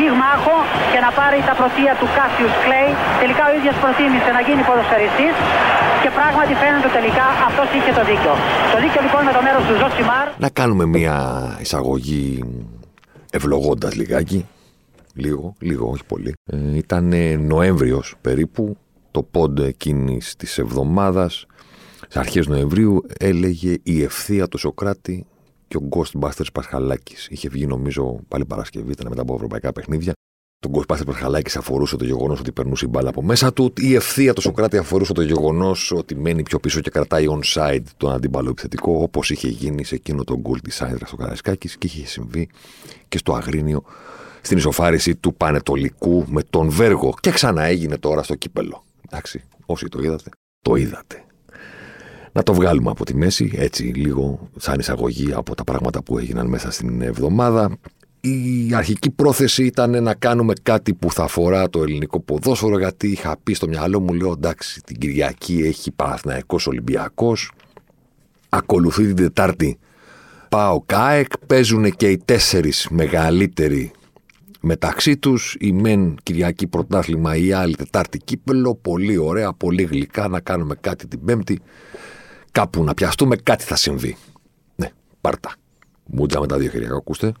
πυγμάχο και να πάρει τα πρωτεία του Κάσιους Κλέη. Τελικά ο ίδιος προτίμησε να γίνει ποδοσφαιριστής και πράγματι φαίνεται τελικά αυτός είχε το δίκιο. Το δίκιο λοιπόν με το μέρος του Ζωσιμάρ. Να κάνουμε μια εισαγωγή ευλογώντας λιγάκι. Λίγο, λίγο, όχι πολύ. Ε, ήταν Νοέμβριος περίπου, το pod εκείνης της εβδομάδας, στις αρχές Νοεμβρίου, έλεγε η ευθεία του Σοκράτη και ο Ghostbusters Πασχαλάκης. Είχε βγει νομίζω πάλι Παρασκευή, ήταν μετά από ευρωπαϊκά παιχνίδια. Το Ghostbusters Πασχαλάκης αφορούσε το γεγονός ότι περνούσε η μπάλα από μέσα του. Η ευθεία του Σοκράτη αφορούσε το γεγονός ότι μένει πιο πίσω και κρατάει on-side τον αντίπαλο επιθετικό, όπως είχε γίνει σε εκείνο το γκολ της Άιδρα στο Καραϊσκάκης και είχε συμβεί και στο Αγρίνιο στην ισοφάριση του Πανετολικού με τον Βέργο. Και ξανά έγινε τώρα στο κύπελο. Εντάξει, όσοι το είδατε, το είδατε να το βγάλουμε από τη μέση, έτσι λίγο σαν εισαγωγή από τα πράγματα που έγιναν μέσα στην εβδομάδα. Η αρχική πρόθεση ήταν να κάνουμε κάτι που θα αφορά το ελληνικό ποδόσφαιρο, γιατί είχα πει στο μυαλό μου, λέω εντάξει, την Κυριακή έχει Παναθηναϊκός Ολυμπιακός, ακολουθεί την Τετάρτη Πάω ΚΑΕΚ, παίζουν και οι τέσσερις μεγαλύτεροι μεταξύ τους, η μεν Κυριακή πρωτάθλημα, η άλλη Τετάρτη κύπελο, πολύ ωραία, πολύ γλυκά, να κάνουμε κάτι την Πέμπτη κάπου να πιαστούμε, κάτι θα συμβεί. Ναι, πάρτα. Μούτζα με τα δύο χέρια, ακούστε.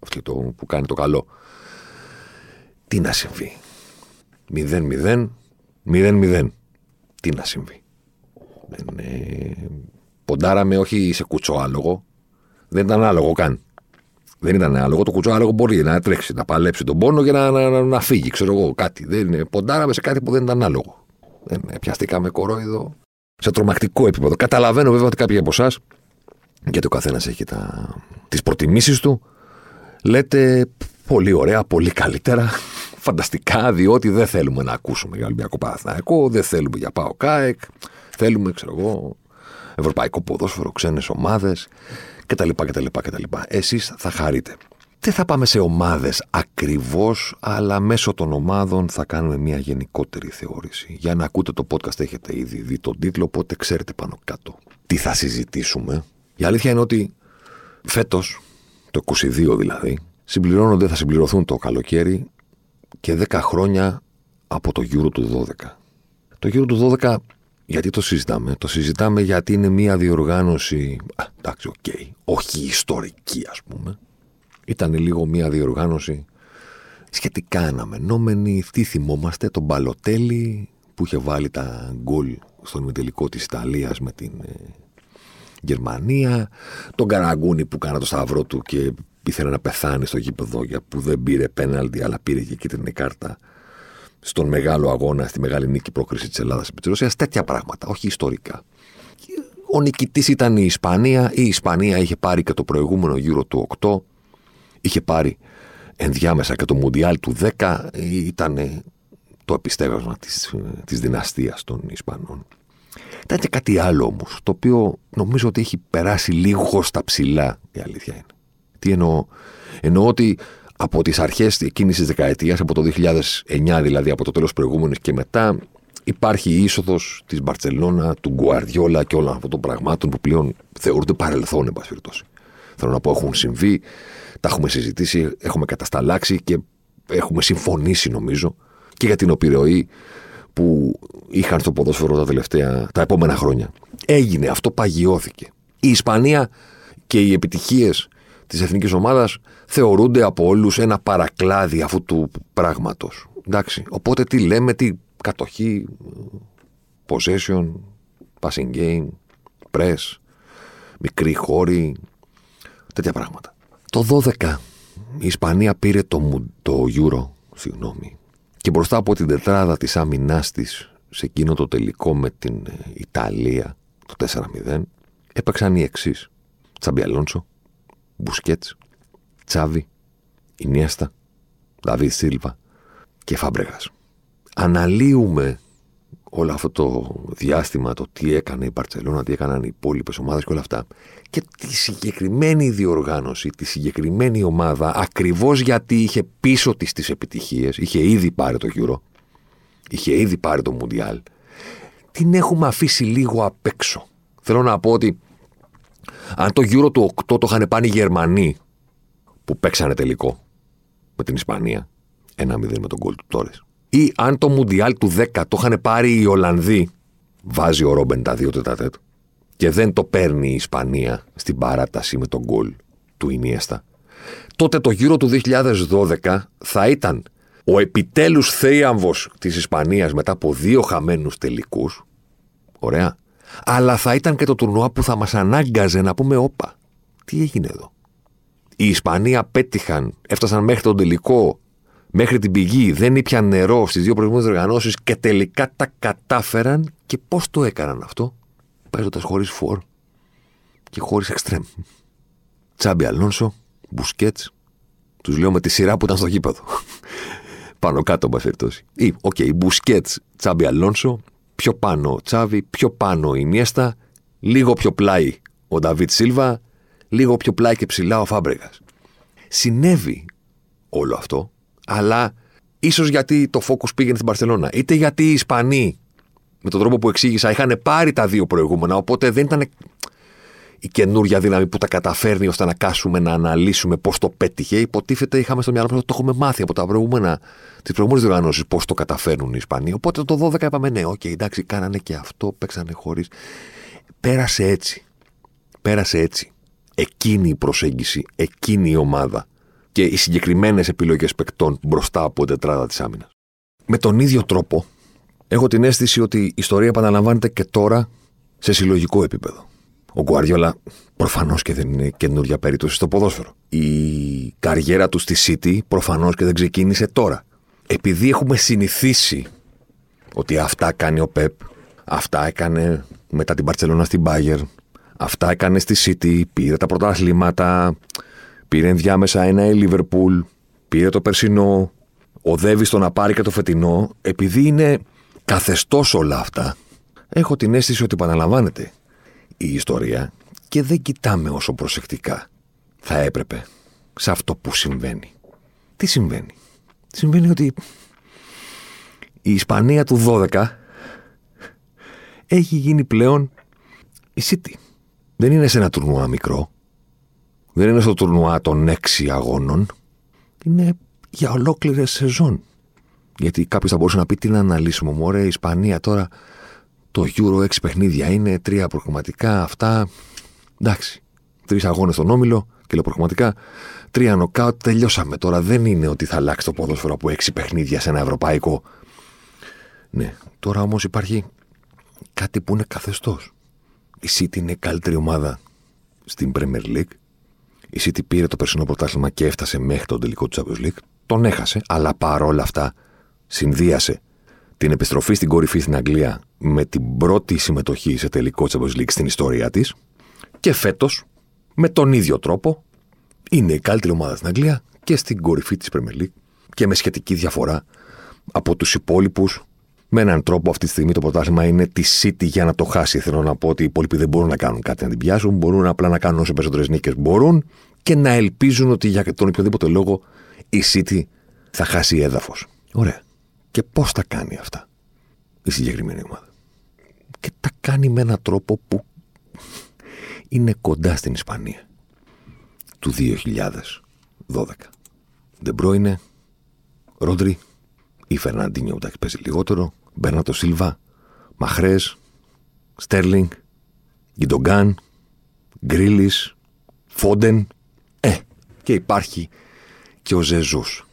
Αυτό το που κάνει το καλό. Τι να συμβεί. 0-0, 0-0. Τι να συμβεί. Ναι, ποντάραμε όχι σε κουτσοάλογο. Δεν ήταν άλογο καν. Δεν ήταν άλογο. Το κουτσοάλογο μπορεί να τρέξει, να παλέψει τον πόνο και να, να, να, φύγει, ξέρω εγώ, κάτι. Δεν, ποντάραμε σε κάτι που δεν ήταν άλογο. Δεν, πιαστήκαμε κορόιδο σε τρομακτικό επίπεδο. Καταλαβαίνω βέβαια ότι κάποιοι από εσάς, γιατί ο καθένας έχει τις προτιμήσεις του, λέτε πολύ ωραία, πολύ καλύτερα, φανταστικά, διότι δεν θέλουμε να ακούσουμε για Ολυμπιακό Παναθηναϊκό, δεν θέλουμε για Πάο ΚΑΕΚ, θέλουμε, ξέρω εγώ, ευρωπαϊκό ποδόσφαιρο, ξένες ομάδες κτλ. κτλ, κτλ. Εσείς θα χαρείτε. Δεν θα πάμε σε ομάδες ακριβώς, αλλά μέσω των ομάδων θα κάνουμε μια γενικότερη θεώρηση. Για να ακούτε το podcast έχετε ήδη δει τον τίτλο, οπότε ξέρετε πάνω κάτω τι θα συζητήσουμε. Η αλήθεια είναι ότι φέτος, το 22 δηλαδή, συμπληρώνονται, θα συμπληρωθούν το καλοκαίρι και 10 χρόνια από το Euro του 12. Το Euro του 12 γιατί το συζητάμε; Το συζητάμε γιατί είναι μια διοργάνωση, α, εντάξει, OK, okay, όχι ιστορική ας πούμε, ήταν λίγο μια διοργάνωση σχετικά αναμενόμενη. Τι θυμόμαστε, τον Μπαλοτέλη που είχε βάλει τα γκολ στον ημιτελικό της Ιταλίας με την ε, Γερμανία, τον Καραγκούνη που κάνα το σταυρό του και ήθελε να πεθάνει στο γήπεδο για που δεν πήρε πέναλτι αλλά πήρε και κίτρινη κάρτα στον μεγάλο αγώνα, στη μεγάλη νίκη πρόκριση της Ελλάδας επί της Ρωσίας, τέτοια πράγματα, όχι ιστορικά. Ο νικητής ήταν η Ισπανία, η Ισπανία είχε πάρει και το προηγούμενο γύρο του 8, είχε πάρει ενδιάμεσα και το Μουντιάλ του 10 ήταν το επιστέγασμα της, της δυναστείας των Ισπανών. Ήταν και κάτι άλλο όμως, το οποίο νομίζω ότι έχει περάσει λίγο στα ψηλά, η αλήθεια είναι. Τι εννοώ; Εννοώ ότι από τις αρχές εκείνης της δεκαετίας, από το 2009 δηλαδή, από το τέλος προηγούμενης και μετά, υπάρχει η είσοδος της Μπαρτσελώνα, του Γκουαρδιόλα και όλων αυτών των πραγμάτων που πλέον θεωρούνται παρελθόν, εν πάση Θέλω να πω, έχουν συμβεί, τα έχουμε συζητήσει, έχουμε κατασταλάξει και έχουμε συμφωνήσει νομίζω και για την επιρροή που είχαν στο ποδόσφαιρο τα τελευταία, τα επόμενα χρόνια. Έγινε, αυτό παγιώθηκε. Η Ισπανία και οι επιτυχίες της εθνικής ομάδας θεωρούνται από όλους ένα παρακλάδι αυτού του πράγματος. Εντάξει. Οπότε τι λέμε, τι κατοχή, possession, passing game, press, μικρή χώρη, τέτοια πράγματα. Το 12 η Ισπανία πήρε το, το Euro, συγγνώμη, και μπροστά από την τετράδα της άμυνάς της σε εκείνο το τελικό με την ε, Ιταλία, το 4-0, έπαιξαν οι εξής. Τσάμπι Αλόνσο, Μπουσκέτς, Τσάβι, Ινιέστα, Δαβίδ Σίλβα και Φάμπρεγας. Αναλύουμε όλο αυτό το διάστημα, το τι έκανε η Παρσελώνα, τι έκαναν οι υπόλοιπες ομάδες και όλα αυτά. Και τη συγκεκριμένη διοργάνωση, τη συγκεκριμένη ομάδα, ακριβώς γιατί είχε πίσω της τις επιτυχίες, είχε ήδη πάρει το Euro, είχε ήδη πάρει το Mundial, την έχουμε αφήσει λίγο απ' έξω. Θέλω να πω ότι αν το Euro του 8 το είχαν πάρει οι Γερμανοί που παίξανε τελικό με την Ισπανία, 1-0 με τον γκολ του Τόρε. Ή αν το Μουντιάλ του 10 το είχαν πάρει οι Ολλανδοί, βάζει ο Ρόμπεν τα δύο τετατέτ, και δεν το παίρνει η Ισπανία στην παράταση με τον γκολ του Ινιέστα. Τότε το γύρο του 2012 θα ήταν ο επιτέλους θέαμβος της Ισπανίας μετά από δύο χαμένους τελικούς. Ωραία. Αλλά θα ήταν και το τουρνουά που θα μας ανάγκαζε να πούμε όπα. Τι έγινε εδώ. Οι Ισπανοί απέτυχαν, έφτασαν μέχρι τον τελικό, μέχρι την πηγή, δεν ήπιαν νερό στις δύο προηγούμενες διοργανώσεις και τελικά τα κατάφεραν και πώς το έκαναν αυτό; Παίζοντας χωρίς φορ και χωρίς εξτρέμ. Τσάμπι Αλόνσο, Μπουσκέτς, τους λέω με τη σειρά που ήταν στο γήπεδο. πάνω κάτω, εν πάση περιπτώσει. Ή, OK, okay, Μπουσκέτς, Τσάμπι Αλόνσο, πιο πάνω Τσάβι, πιο πάνω Ινιέστα, λίγο πιο πλάι ο Νταβίτ Σίλβα, λίγο πιο πλάι και ψηλά ο Φάμπρεγας. Συνέβη όλο αυτό, αλλά ίσως γιατί το focus πήγαινε στην Μπαρσελόνα, είτε γιατί οι Ισπανοί, με τον τρόπο που εξήγησα, είχαν πάρει τα δύο προηγούμενα, οπότε δεν ήταν η καινούργια δύναμη που τα καταφέρνει ώστε να κάτσουμε να αναλύσουμε πώς το πέτυχε. Υποτίθεται είχαμε στο μυαλό μας ότι το έχουμε μάθει από τα προηγούμενα, τις προηγούμενες διοργανώσεις πώς το καταφέρνουν οι Ισπανοί. Οπότε το 12 είπαμε ναι, οκ, εντάξει, κάνανε και αυτό, παίξανε χωρίς. Πέρασε έτσι. Πέρασε έτσι. Εκείνη η προσέγγιση, εκείνη η ομάδα και οι συγκεκριμένες επιλογές παικτών μπροστά από την τετράδα της άμυνας. Με τον ίδιο τρόπο, έχω την αίσθηση ότι η ιστορία επαναλαμβάνεται και τώρα σε συλλογικό επίπεδο. Ο Γκουαριόλα προφανώς και δεν είναι καινούργια περίπτωση στο ποδόσφαιρο. Η καριέρα του στη City προφανώς και δεν ξεκίνησε τώρα. Επειδή έχουμε συνηθίσει ότι αυτά κάνει ο Πεπ, αυτά έκανε μετά την Παρσελόνα στην Bayern, αυτά έκανε στη City, πήρε τα πρωταθλήματα, πήρε ενδιάμεσα ένα η Liverpool, πήρε το περσινό, οδεύει στο να πάρει και το φετινό, επειδή είναι καθεστώς όλα αυτά, έχω την αίσθηση ότι επαναλαμβάνεται η ιστορία και δεν κοιτάμε όσο προσεκτικά θα έπρεπε σε αυτό που συμβαίνει. Τι συμβαίνει; Συμβαίνει ότι η Ισπανία του 12 έχει γίνει πλέον η City. Δεν είναι σε ένα τουρνουά μικρό. Δεν είναι στο τουρνουά των έξι αγώνων. Είναι για ολόκληρε σεζόν. Γιατί κάποιος θα μπορούσε να πει τι να αναλύσουμε. Μωρέ, η Ισπανία τώρα το Euro 6 παιχνίδια είναι, τρία προγραμματικά, αυτά. Εντάξει. Τρεις αγώνες στον όμιλο και λέω προγραμματικά. Τρία νοκάουτ, τελειώσαμε. Τώρα δεν είναι ότι θα αλλάξει το ποδόσφαιρο από έξι παιχνίδια σε ένα ευρωπαϊκό. Ναι, τώρα όμως υπάρχει κάτι που είναι καθεστώς. Η City είναι η καλύτερη ομάδα στην Premier League. Η City πήρε το περσινό πρωτάθλημα και έφτασε μέχρι τον τελικό του Champions League. Τον έχασε, αλλά παρόλα αυτά συνδύασε την επιστροφή στην κορυφή στην Αγγλία με την πρώτη συμμετοχή σε τελικό Champions League στην ιστορία της. Και φέτος, με τον ίδιο τρόπο, είναι η καλύτερη ομάδα στην Αγγλία και στην κορυφή της Premier League και με σχετική διαφορά από τους υπόλοιπους. Με έναν τρόπο αυτή τη στιγμή το πρωτάθλημα είναι τη City για να το χάσει. Θέλω να πω ότι οι υπόλοιποι δεν μπορούν να κάνουν κάτι να την πιάσουν. Μπορούν απλά να κάνουν όσο περισσότερες νίκες μπορούν και να ελπίζουν ότι για τον οποιοδήποτε λόγο η City θα χάσει έδαφος. Ωραία. Και πώς θα κάνει αυτά η συγκεκριμένη ομάδα; Και τα κάνει με έναν τρόπο που είναι κοντά στην Ισπανία του 2012. Ντεμπρόινε, Ρόντρι ή Φερναντίνιο που τα έχει παίζει λιγότερο, Μπέρνατο Σίλβα, Μαχρές, Στέρλινγκ, Γκιντογκάν, Γκρίλις, Φόντεν. Ε, και υπάρχει και ο Ζεζούς.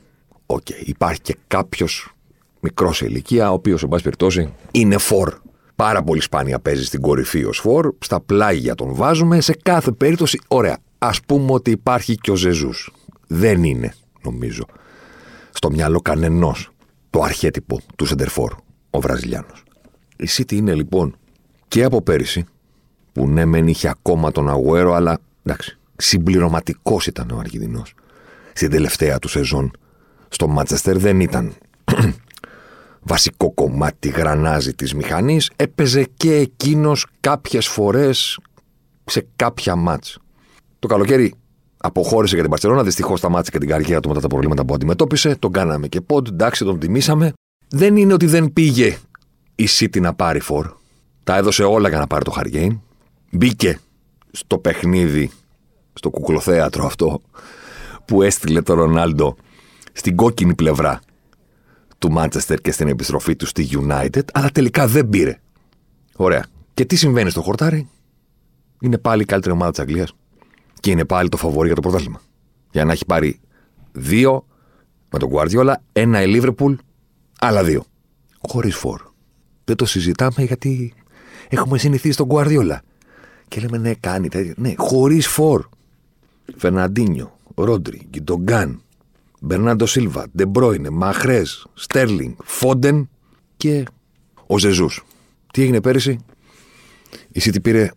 Οκ, υπάρχει και κάποιος μικρός σε ηλικία, ο οποίος, εν πάση περιπτώσει, είναι φορ. Πάρα πολύ σπάνια παίζει στην κορυφή ως φορ. Στα πλάγια τον βάζουμε. Σε κάθε περίπτωση, ωραία. Ας πούμε ότι υπάρχει και ο Ζεζούς. Δεν είναι, νομίζω, στο μυαλό κανενός το αρχέτυπο του Σεντερφόρ, ο Βραζιλιάνος. Η City είναι λοιπόν και από πέρυσι, που ναι, μεν είχε ακόμα τον Αγουέρο, αλλά εντάξει, συμπληρωματικός ήταν ο Αργεντινός. Στην τελευταία του σεζόν στο Μάτσεστερ δεν ήταν βασικό κομμάτι γρανάζι της μηχανής, έπαιζε και εκείνος κάποιες φορές σε κάποια μάτς. Το καλοκαίρι αποχώρησε για την Παρσελόνα, δυστυχώς σταμάτησε και την καριέρα του μετά τα προβλήματα που αντιμετώπισε. Τον κάναμε και πόντ, εντάξει, τον τιμήσαμε. Δεν είναι ότι δεν πήγε η City να πάρει φορ. Τα έδωσε όλα για να πάρει το Χαργέιν. Μπήκε στο παιχνίδι, στο κουκλοθέατρο αυτό, που έστειλε το Ρονάλντο στην κόκκινη πλευρά του Μάντσεστερ και στην επιστροφή του στη United, αλλά τελικά δεν πήρε. Ωραία. Και τι συμβαίνει στο χορτάρι, είναι πάλι η καλύτερη ομάδα της Αγγλίας και είναι πάλι το φαβόρι για το πρωτάθλημα. Για να έχει πάρει δύο με τον Guardiola, ένα η Liverpool, άλλα δύο. Χωρίς φόρ. Δεν το συζητάμε γιατί έχουμε συνηθίσει τον Guardiola. Και λέμε ναι, κάνει τέτοια. Ναι, χωρίς φόρ. Φερναντίνιο, Ρόντρι, Γκιντογκάν, Μπερνάντο Σίλβα, Ντεμπρόινε, Μαχρές, Στέρλινγκ, Φόντεν και ο Ζεζούς. Τι έγινε πέρυσι, η City πήρε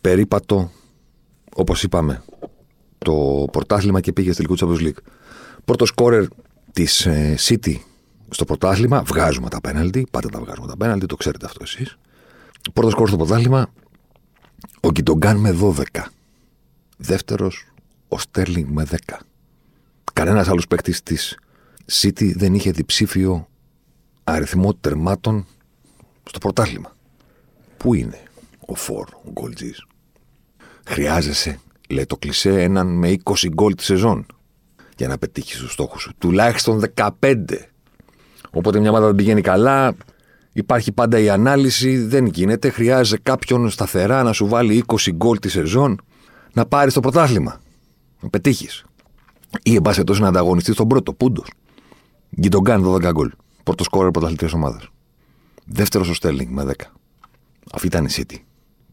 περίπατο, όπως είπαμε, το πρωτάθλημα και πήγε στη τελικού Champions League. Πρώτο σκόρερ της ε, City στο πρωτάθλημα, βγάζουμε τα πέναλτι, πάτε τα βγάζουμε τα πέναλτι, το ξέρετε αυτό εσείς. Πρώτο σκόρερ στο πρωτάθλημα, ο Γκιντογκάν με 12. Δεύτερος, ο Στέρλινγκ με 10. Κανένας άλλος παίκτης της City δεν είχε διψήφιο αριθμό τερμάτων στο πρωτάθλημα. Πού είναι ο Φόρ, ο Γκολτζή. Χρειάζεσαι, λέει το κλισέ, έναν με 20 γκολ τη σεζόν για να πετύχει του στόχους σου. Τουλάχιστον 15. Όποτε μια ομάδα δεν πηγαίνει καλά, υπάρχει πάντα η ανάλυση, δεν γίνεται. Χρειάζεται κάποιον σταθερά να σου βάλει 20 γκολ τη σεζόν να πάρεις το πρωτάθλημα. Να πετύχεις. Ή εν πάση να ανταγωνιστείς στον πρώτο, πούντος. Γκιντογκάν 12 γκολ. Πρώτος σκόρερ πρωταθλητής ομάδας. Δεύτερος ο Στέλινγκ με 10. Αυτή ήταν η City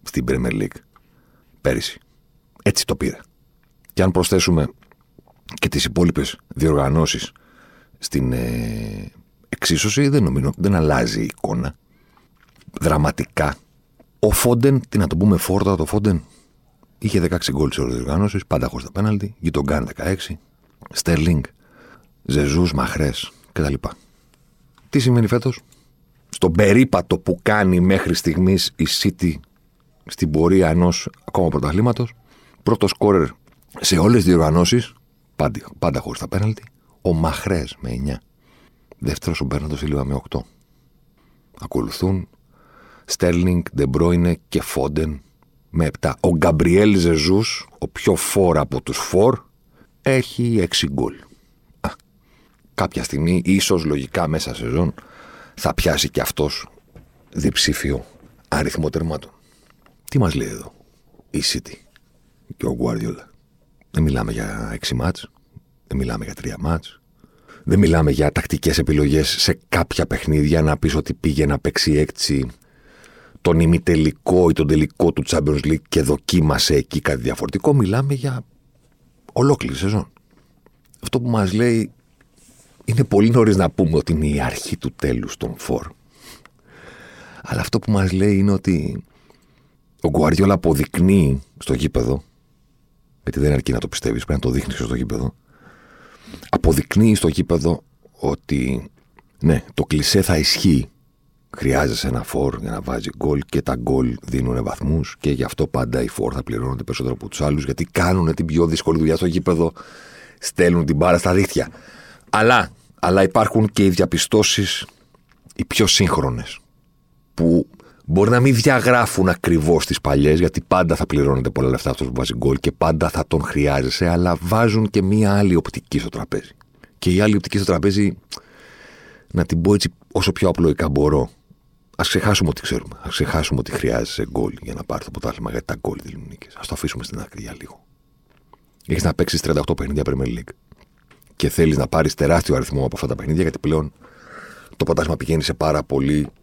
στην Premier League πέρυσι. Έτσι το πήρε. Και αν προσθέσουμε και τις υπόλοιπες διοργανώσεις στην ε, εξίσωση, δεν νομίζω, δεν αλλάζει η εικόνα. Δραματικά. Ο Φόντεν, τι να το πούμε φόρτα, το Φόντεν είχε 16 γκολ σε όλες τις διοργανώσεις, πάντα χωρίς τα πέναλτι, Γκάν 16, Στέρλινγκ, Ζεζούς, Μαχρές κτλ. Τι σημαίνει φέτος; Στον περίπατο που κάνει μέχρι στιγμής η City στην πορεία ενός ακόμα πρωταθλήματος. Πρώτο σκόρερ σε όλες τις διοργανώσεις, πάντα, πάντα χωρίς τα πέναλτι. Ο Μαχρές με 9. Δεύτερος ο Μπέρναντος Σίλβα με 8. Ακολουθούν Στέρλινγκ, Ντεμπρόινε και Φόντεν με 7. Ο Γκαμπριέλ Ζεζούς, ο πιο φόρ από τους φόρ, έχει 6 γκολ. κάποια στιγμή, ίσως λογικά μέσα σεζόν, θα πιάσει και αυτός διψήφιο αριθμό τερμάτων. Τι μας λέει εδώ η City; Και ο Guardiola. Δεν μιλάμε για έξι μάτς, δεν μιλάμε για τρία μάτς, δεν μιλάμε για τακτικές επιλογές σε κάποια παιχνίδια να πεις ότι πήγε να παίξει έτσι τον ημιτελικό ή τον τελικό του Champions League και δοκίμασε εκεί κάτι διαφορετικό. Μιλάμε για ολόκληρη σεζόν. Αυτό που μας λέει είναι πολύ νωρίς να πούμε ότι είναι η αρχή του τέλους των φόρ. Αλλά αυτό που μας λέει είναι ότι ο Γκουαριόλα αποδεικνύει στο γήπεδο, γιατί δεν αρκεί να το πιστεύεις, πρέπει να το δείχνεις στο γήπεδο. Αποδεικνύει στο γήπεδο ότι ναι, το κλισέ θα ισχύει. Χρειάζεσαι ένα φόρ για να βάζει γκολ και τα γκολ δίνουν βαθμούς και γι' αυτό πάντα οι φόρ θα πληρώνονται περισσότερο από τους άλλους γιατί κάνουν την πιο δύσκολη δουλειά στο γήπεδο. Στέλνουν την μπάρα στα δίχτυα. Αλλά, αλλά υπάρχουν και οι διαπιστώσεις οι πιο σύγχρονες που Μπορεί να μην διαγράφουν ακριβώς τις παλιές, γιατί πάντα θα πληρώνεται πολλά λεφτά αυτός που βάζει γκολ και πάντα θα τον χρειάζεσαι, αλλά βάζουν και μία άλλη οπτική στο τραπέζι. Και η άλλη οπτική στο τραπέζι, να την πω έτσι όσο πιο απλοϊκά μπορώ. Α ξεχάσουμε ότι ξέρουμε. Α ξεχάσουμε ότι χρειάζεσαι γκολ για να πάρεις το ποτάλημα, γιατί τα γκολ δίνουν νίκες. Α το αφήσουμε στην άκρη για λίγο. Έχεις να παίξεις 38 παιχνίδια Premier League και θέλεις να πάρεις τεράστιο αριθμό από αυτά τα παιχνίδια, γιατί πλέον το ποτάσμα πηγαίνει σε πάρα πολύ ε,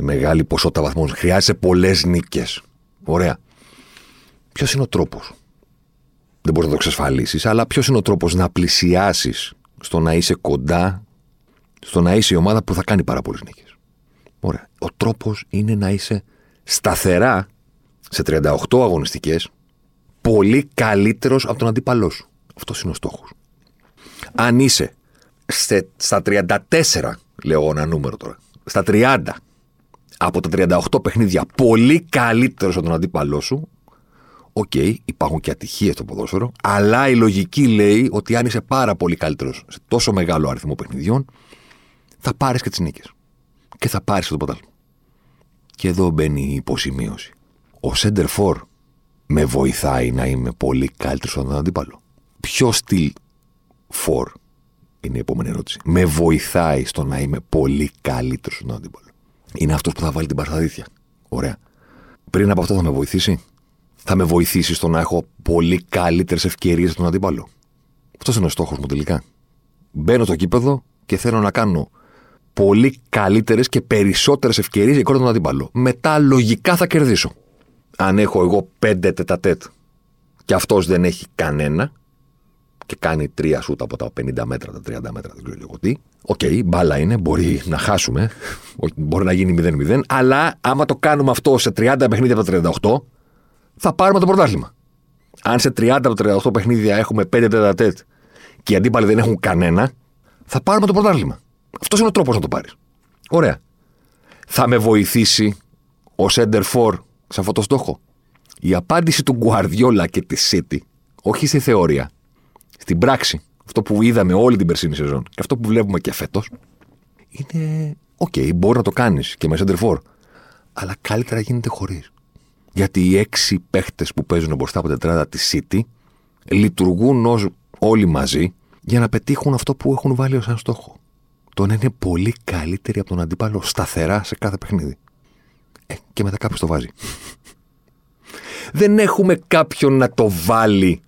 μεγάλη ποσότητα βαθμών. Χρειάζεσαι πολλές νίκες. Ωραία. Ποιος είναι ο τρόπος; Δεν μπορείς να το εξασφαλίσεις, αλλά ποιος είναι ο τρόπος να πλησιάσεις στο να είσαι κοντά, στο να είσαι η ομάδα που θα κάνει πάρα πολλές νίκες; Ωραία. Ο τρόπος είναι να είσαι σταθερά σε 38 αγωνιστικές πολύ καλύτερος από τον αντίπαλό σου. Αυτός είναι ο στόχος. Αν είσαι σε, στα 34, λέω ένα νούμερο τώρα, στα 30 από τα 38 παιχνίδια πολύ καλύτερος από τον αντίπαλό σου, OK, okay, υπάρχουν και ατυχίες στο ποδόσφαιρο, αλλά η λογική λέει ότι αν είσαι πάρα πολύ καλύτερος σε τόσο μεγάλο αριθμό παιχνιδιών, θα πάρεις και τις νίκες. Και θα πάρεις και το πρωτάθλημα. Και εδώ μπαίνει η υποσημείωση. Ο Σέντερ Φορ με βοηθάει να είμαι πολύ καλύτερος από τον αντίπαλο. Ποιο στυλ Φορ είναι η επόμενη ερώτηση. Με βοηθάει στο να είμαι πολύ καλύτερος από τον αντίπαλο. Είναι αυτός που θα βάλει την παρθαδίθια. Ωραία. Πριν από αυτό θα με βοηθήσει; Θα με βοηθήσει στο να έχω πολύ καλύτερες ευκαιρίες από τον αντίπαλο; Αυτός είναι ο στόχος μου τελικά. Μπαίνω στο γήπεδο και θέλω να κάνω πολύ καλύτερες και περισσότερες ευκαιρίες για τον αντίπαλο. Μετά λογικά θα κερδίσω. Αν έχω εγώ πέντε τετατέτ και αυτός δεν έχει κανένα και κάνει τρία σουτ από τα 50 μέτρα, τα 30 μέτρα, δεν ξέρω εγώ τι. OK, okay, μπάλα είναι, μπορεί να χάσουμε, μπορεί να γίνει 0-0, αλλά άμα το κάνουμε αυτό σε 30 παιχνίδια από τα 38, θα πάρουμε το πρωτάθλημα. Αν σε 30 από τα 38 παιχνίδια έχουμε 5 τετατέτ και οι αντίπαλοι δεν έχουν κανένα, θα πάρουμε το πρωτάθλημα. Αυτός είναι ο τρόπος να το πάρεις. Ωραία. Θα με βοηθήσει ο σέντερ φορ σε αυτό το στόχο. Η απάντηση του Guardiola και της City, όχι στη θεωρία, στην πράξη, αυτό που είδαμε όλη την περσίνη σεζόν και αυτό που βλέπουμε και φέτος, είναι. OK, okay, μπορεί να το κάνεις και με σέντερ φορ, αλλά καλύτερα γίνεται χωρίς. Γιατί οι έξι παίχτες που παίζουν μπροστά από τετράδα της City λειτουργούν ως όλοι μαζί για να πετύχουν αυτό που έχουν βάλει ως ένα στόχο. Το να είναι πολύ καλύτεροι από τον αντίπαλο σταθερά σε κάθε παιχνίδι. Ε, και μετά κάποιος το βάζει. Δεν έχουμε κάποιον να το βάλει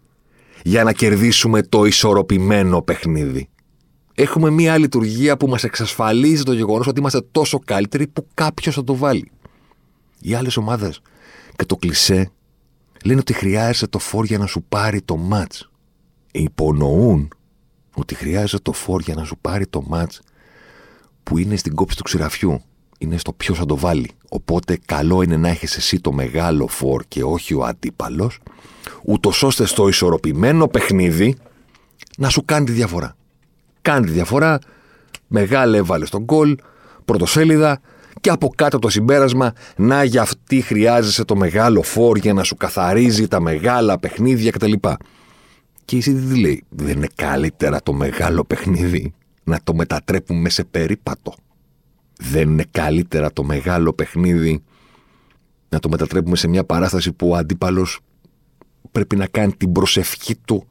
για να κερδίσουμε το ισορροπημένο παιχνίδι. Έχουμε μία λειτουργία που μας εξασφαλίζει το γεγονός ότι είμαστε τόσο καλύτεροι που κάποιος θα το βάλει. Οι άλλες ομάδες και το κλισέ λένε ότι χρειάζεται το φόρ για να σου πάρει το μάτς. Υπονοούν ότι χρειάζεται το φόρ για να σου πάρει το μάτς που είναι στην κόψη του ξηραφιού. Είναι στο ποιος θα το βάλει. Οπότε καλό είναι να έχεις εσύ το μεγάλο φόρ και όχι ο αντίπαλος, ούτως ώστε στο ισορροπημένο παιχνίδι να σου κάνει τη διαφορά. Κάνει τη διαφορά, μεγάλη έβαλε στον κολ, πρωτοσέλιδα και από κάτω το συμπέρασμα να για αυτή χρειάζεσαι το μεγάλο φόρ για να σου καθαρίζει τα μεγάλα παιχνίδια κτλ. Και η τι λέει, δεν είναι καλύτερα το μεγάλο παιχνίδι να το μετατρέπουμε σε περίπατο. Δεν είναι καλύτερα το μεγάλο παιχνίδι να το μετατρέπουμε σε μια παράσταση που ο αντίπαλος πρέπει να κάνει την προσευχή του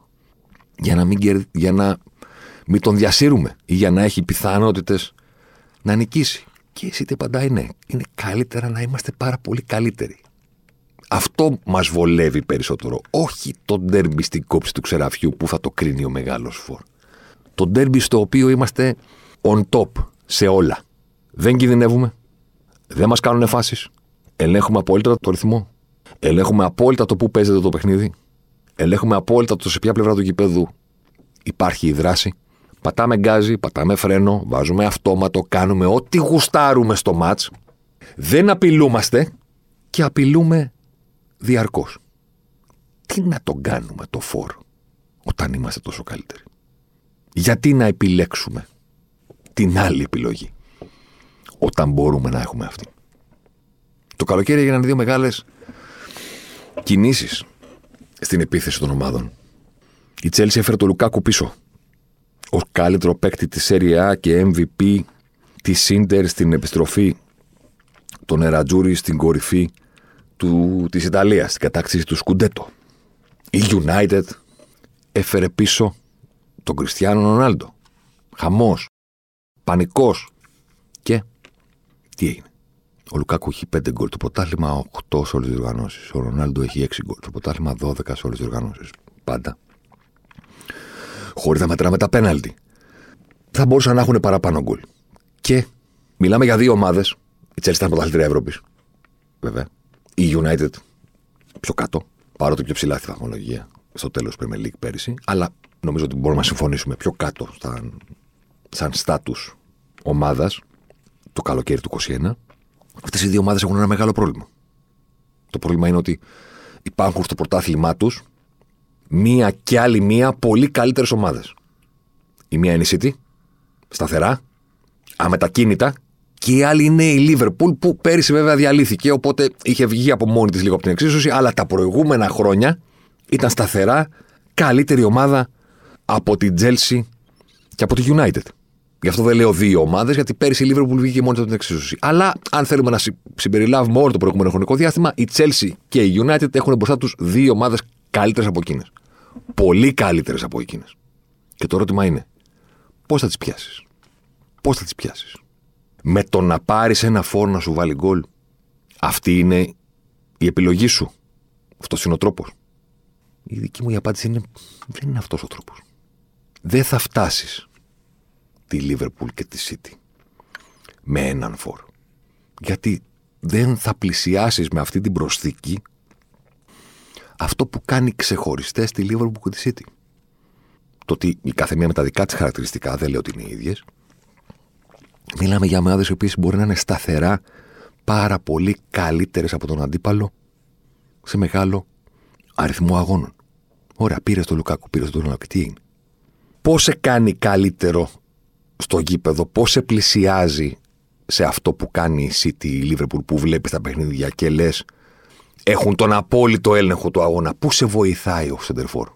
για να μην, για να μην τον διασύρουμε ή για να έχει πιθανότητες να νικήσει. Και εσύ τι απαντάει ναι, είναι καλύτερα να είμαστε πάρα πολύ καλύτεροι. Αυτό μας βολεύει περισσότερο. Όχι το ντέρμπι στην κόψη του ξεραφιού που θα το κρίνει ο μεγάλος φόρ. Το ντέρμπι στο οποίο είμαστε on top σε όλα. Δεν κινδυνεύουμε. Δεν μας κάνουν φάσεις. Ελέγχουμε απόλυτα το ρυθμό. Ελέγχουμε απόλυτα το πού παίζεται το παιχνίδι. Ελέγχουμε απόλυτα το σε ποια πλευρά του γηπέδου υπάρχει η δράση. Πατάμε γκάζι, πατάμε φρένο, βάζουμε αυτόματο, κάνουμε ό,τι γουστάρουμε στο μάτς. Δεν απειλούμαστε και απειλούμε διαρκώς. Τι να τον κάνουμε το φόρ όταν είμαστε τόσο καλύτεροι; Γιατί να επιλέξουμε την άλλη επιλογή; Όταν μπορούμε να έχουμε αυτή. Το καλοκαίρι έγιναν δύο μεγάλες κινήσεις στην επίθεση των ομάδων. Η Τσέλση έφερε το Λουκάκου πίσω. Ω καλύτερο παίκτη της Serie A και MVP της Σίντερ στην επιστροφή των Ερατζούρι στην κορυφή του, της Ιταλίας, στην κατάκτηση του Σκουντέτο. Η United έφερε πίσω τον Κριστιανό Ρονάλντο. Χαμός, πανικός και τι έγινε. Ο Λουκάκου έχει 5 γκολ το πρωτάθλημα, 8 σε όλες τις οργανώσει. Ο Ρονάλντο έχει 6 γκολ το πρωτάθλημα, 12 σε όλες τις οργανώσει. Πάντα. Χωρίς να μετράμε τα πέναλτι. Θα μπορούσαν να έχουν παραπάνω γκολ. Και μιλάμε για δύο ομάδες. Η Chelsea ήταν πρωταθλήτρια Ευρώπης. Βέβαια. Η United πιο κάτω. Παρότι πιο ψηλά στη βαθμολογία στο τέλος του Premier League πέρυσι. Αλλά νομίζω ότι μπορούμε να συμφωνήσουμε πιο κάτω σαν, σαν στάτου ομάδας το καλοκαίρι του 2021. Αυτές οι δύο ομάδες έχουν ένα μεγάλο πρόβλημα. Το πρόβλημα είναι ότι υπάρχουν στο πρωτάθλημά τους μία και άλλη μία πολύ καλύτερες ομάδες. Η μία είναι η City, σταθερά, αμετακίνητα. Και η άλλη είναι η Λίβερπουλ που πέρυσι βέβαια διαλύθηκε, οπότε είχε βγει από μόνη της λίγο από την εξίσωση, αλλά τα προηγούμενα χρόνια ήταν σταθερά καλύτερη ομάδα από την Chelsea και από τη United. Γι' αυτό δεν λέω δύο ομάδες, γιατί πέρυσι η Liverpool βγήκε μόνη από την εξίσωση. Αλλά αν θέλουμε να συμπεριλάβουμε όλο το προηγούμενο χρονικό διάστημα, η Chelsea και η United έχουν μπροστά τους δύο ομάδες καλύτερες από εκείνες. Πολύ καλύτερες από εκείνες. Και το ερώτημα είναι, πώς θα τις πιάσεις; Πώς θα τις πιάσεις; Με το να πάρεις ένα φόρο να σου βάλει γκολ. Αυτή είναι η επιλογή σου. Αυτός είναι ο τρόπος. Η δική μου η απάντηση είναι δεν είναι αυτός ο τρόπος. Δεν θα φτάσεις τη Λίβερπουλ και τη City με έναν φόρο. Γιατί δεν θα πλησιάσεις με αυτή την προσθήκη αυτό που κάνει ξεχωριστές τη Λίβερπουλ και τη City. Το ότι η κάθε μία με τα δικά της χαρακτηριστικά, δεν λέω ότι είναι οι ίδιες. Μιλάμε για ομάδες οι οποίες μπορεί να είναι σταθερά πάρα πολύ καλύτερες από τον αντίπαλο σε μεγάλο αριθμό αγώνων. Ωραία, πήρες το Λουκάκου, πήρες το Λουκάκου. Τι είναι. Πώς σε κάνει καλύτερο στο γήπεδο, πώς σε πλησιάζει σε αυτό που κάνει η City, η Liverpool, που βλέπεις τα παιχνίδια και λες, έχουν τον απόλυτο έλεγχο του αγώνα. Πού σε βοηθάει ο Σεντερφόρ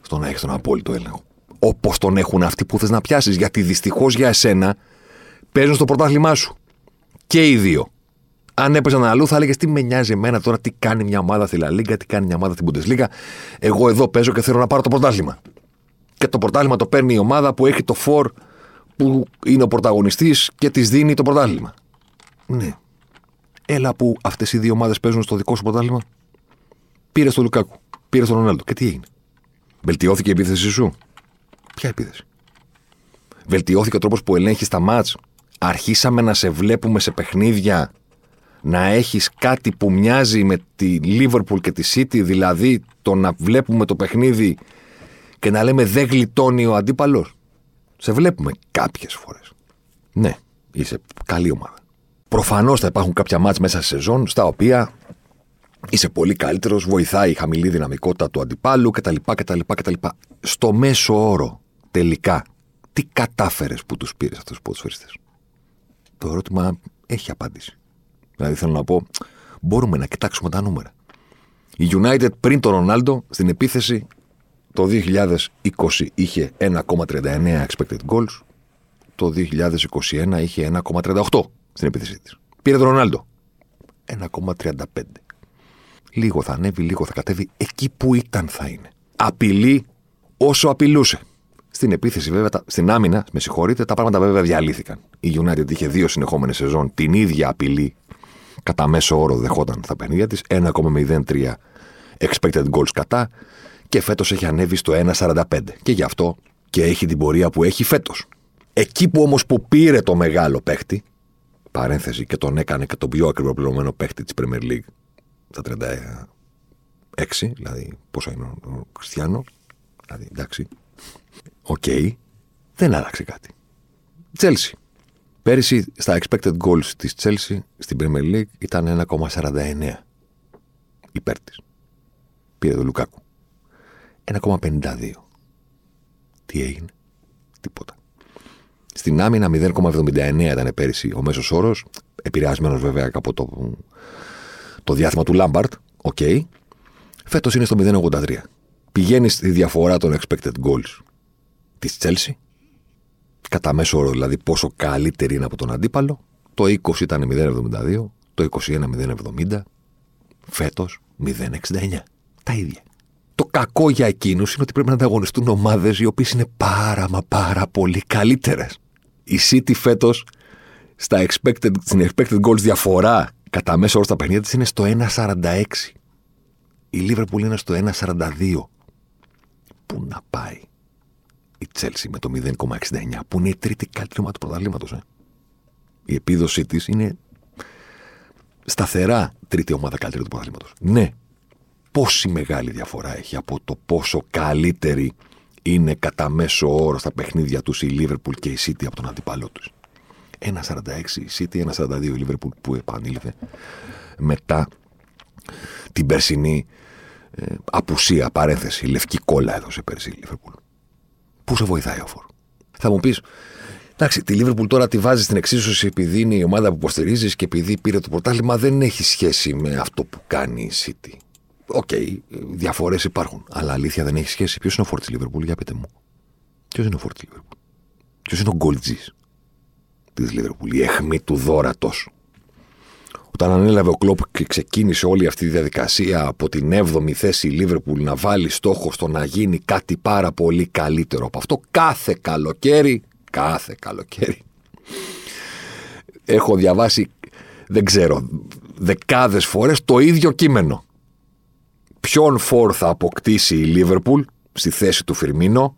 στο να έχεις τον απόλυτο έλεγχο; Όπως τον έχουν αυτοί που θες να πιάσεις. Γιατί δυστυχώς για εσένα παίζουν στο πρωτάθλημά σου. Και οι δύο. Αν έπαιζαν αλλού, θα έλεγες τι με νοιάζει εμένα τώρα, τι κάνει μια ομάδα στη Λα τι κάνει μια ομάδα στην Bundesliga. Εγώ εδώ παίζω και θέλω να πάρω το πρωτάθλημα. Και το πρωτάθλημα το παίρνει η ομάδα που έχει το φορ που είναι ο πρωταγωνιστής και της δίνει το πρωτάθλημα. Ναι. Έλα που αυτές οι δύο ομάδες παίζουν στο δικό σου πρωτάθλημα. Πήρες τον Λουκάκου, πήρες τον Ρονάλντο. Και τι έγινε. Βελτιώθηκε η επίθεσή σου. Ποια επίθεση. Βελτιώθηκε ο τρόπος που ελέγχεις τα μάτς. Αρχίσαμε να σε βλέπουμε σε παιχνίδια να έχεις κάτι που μοιάζει με τη Liverpool και τη City, δηλαδή το να βλέπουμε το παιχνίδι και να λέμε δεν γλιτώνει ο αντίπαλος. Σε βλέπουμε κάποιες φορές. Ναι, είσαι καλή ομάδα. Προφανώς θα υπάρχουν κάποια μάτς μέσα σε σεζόν στα οποία είσαι πολύ καλύτερος, βοηθάει η χαμηλή δυναμικότητα του αντιπάλου κτλ. κτλ, κτλ. Στο μέσο όρο, τελικά, τι κατάφερες που τους πήρες αυτούς τους ποδοσφαιριστές; Το ερώτημα έχει απάντηση. Δηλαδή θέλω να πω, μπορούμε να κοιτάξουμε τα νούμερα. Η United πριν τον Ρονάλντο στην επίθεση το 2020 είχε 1,39 expected goals, το 2021 είχε 1,38 στην επίθεσή της. Πήρε τον Ρονάλντο. 1,35. Λίγο θα ανέβει, λίγο θα κατέβει. Εκεί που ήταν θα είναι. Απειλεί όσο απειλούσε. Στην επίθεση, βέβαια, στην άμυνα, με συγχωρείτε, τα πράγματα βέβαια διαλύθηκαν. Η United είχε δύο συνεχόμενες σεζόν την ίδια απειλή κατά μέσο όρο δεχόταν στα παιχνίδια της. 1,03 expected goals κατά και φέτος έχει ανέβει στο 1,45. Και γι' αυτό και έχει την πορεία που έχει φέτος. Εκεί που όμως που πήρε το μεγάλο παίχτη, παρένθεση και τον έκανε και τον πιο ακριβοπληρωμένο παίχτη της Premier League στα 36, δηλαδή πόσο είναι ο Κριστιανό, δηλαδή εντάξει, OK, okay, δεν άλλαξε κάτι. Chelsea. Πέρυσι στα expected goals της Chelsea στην Premier League ήταν 1,49 υπέρ της. Πήρε το Λουκάκου. 1,52. Τι έγινε; Τίποτα. Στην άμυνα 0,79 ήταν πέρυσι ο μέσος όρος. Επηρεασμένος βέβαια από το, το διάστημα του Λάμπαρντ. OK. Okay. Φέτος είναι στο 0,83. Πηγαίνει στη διαφορά των expected goals της Chelsea. Κατά μέσο όρο δηλαδή πόσο καλύτερη είναι από τον αντίπαλο. Το 20 ήταν 0,72. Το 21 0,70. Φέτος 0,69. Τα ίδια. Το κακό για εκείνους είναι ότι πρέπει να ανταγωνιστούν ομάδες οι οποίες είναι πάρα μα πάρα πολύ καλύτερες. Η City φέτος στην expected goals διαφορά κατά μέσο όρο στα παιχνίδια της είναι στο 1,46. Η Liverpool είναι στο 1,42. Πού να πάει η Chelsea με το 0,69, που είναι η τρίτη καλύτερη ομάδα του πρωταθλήματος. Ε. Η επίδοσή της είναι σταθερά τρίτη ομάδα καλύτερη του πρωταθλήματος. Ναι, πόση μεγάλη διαφορά έχει από το πόσο καλύτερη είναι κατά μέσο όρο στα παιχνίδια τους η Liverpool και η City από τον αντιπαλό τους. 1,46 η City, 1,42 η Liverpool που επανήλθε μετά την περσινή ε, απουσία, παρένθεση, λευκή κόλλα έδωσε πέρσι η Liverpool. Πού σε βοηθάει ο Φόρ; Θα μου πεις, Εντάξει, τη Λίβερπουλ τώρα τη βάζεις στην εξίσωση επειδή είναι η ομάδα που υποστηρίζεις και επειδή πήρε το πρωτάθλημα δεν έχει σχέση με αυτό που κάνει η City. OK, okay, διαφορές υπάρχουν. Αλλά αλήθεια δεν έχει σχέση. Ποιος είναι ο φόρ τη Λίβερπουλ, για πείτε μου. Ποιος είναι ο φόρ τη Λίβερπουλ. Ποιος είναι ο γκολτζή της Λίβερπουλ, η αιχμή του δόρατος; Όταν ανέλαβε ο Κλόπ και ξεκίνησε όλη αυτή η διαδικασία από την 7η θέση η Λίβερπουλ να βάλει στόχο στο να γίνει κάτι πάρα πολύ καλύτερο από αυτό κάθε καλοκαίρι, κάθε καλοκαίρι. Έχω διαβάσει, δεν ξέρω, δεκάδες φορές το ίδιο κείμενο. Ποιον φόρ θα αποκτήσει η Λίβερπουλ στη θέση του Φιρμίνο,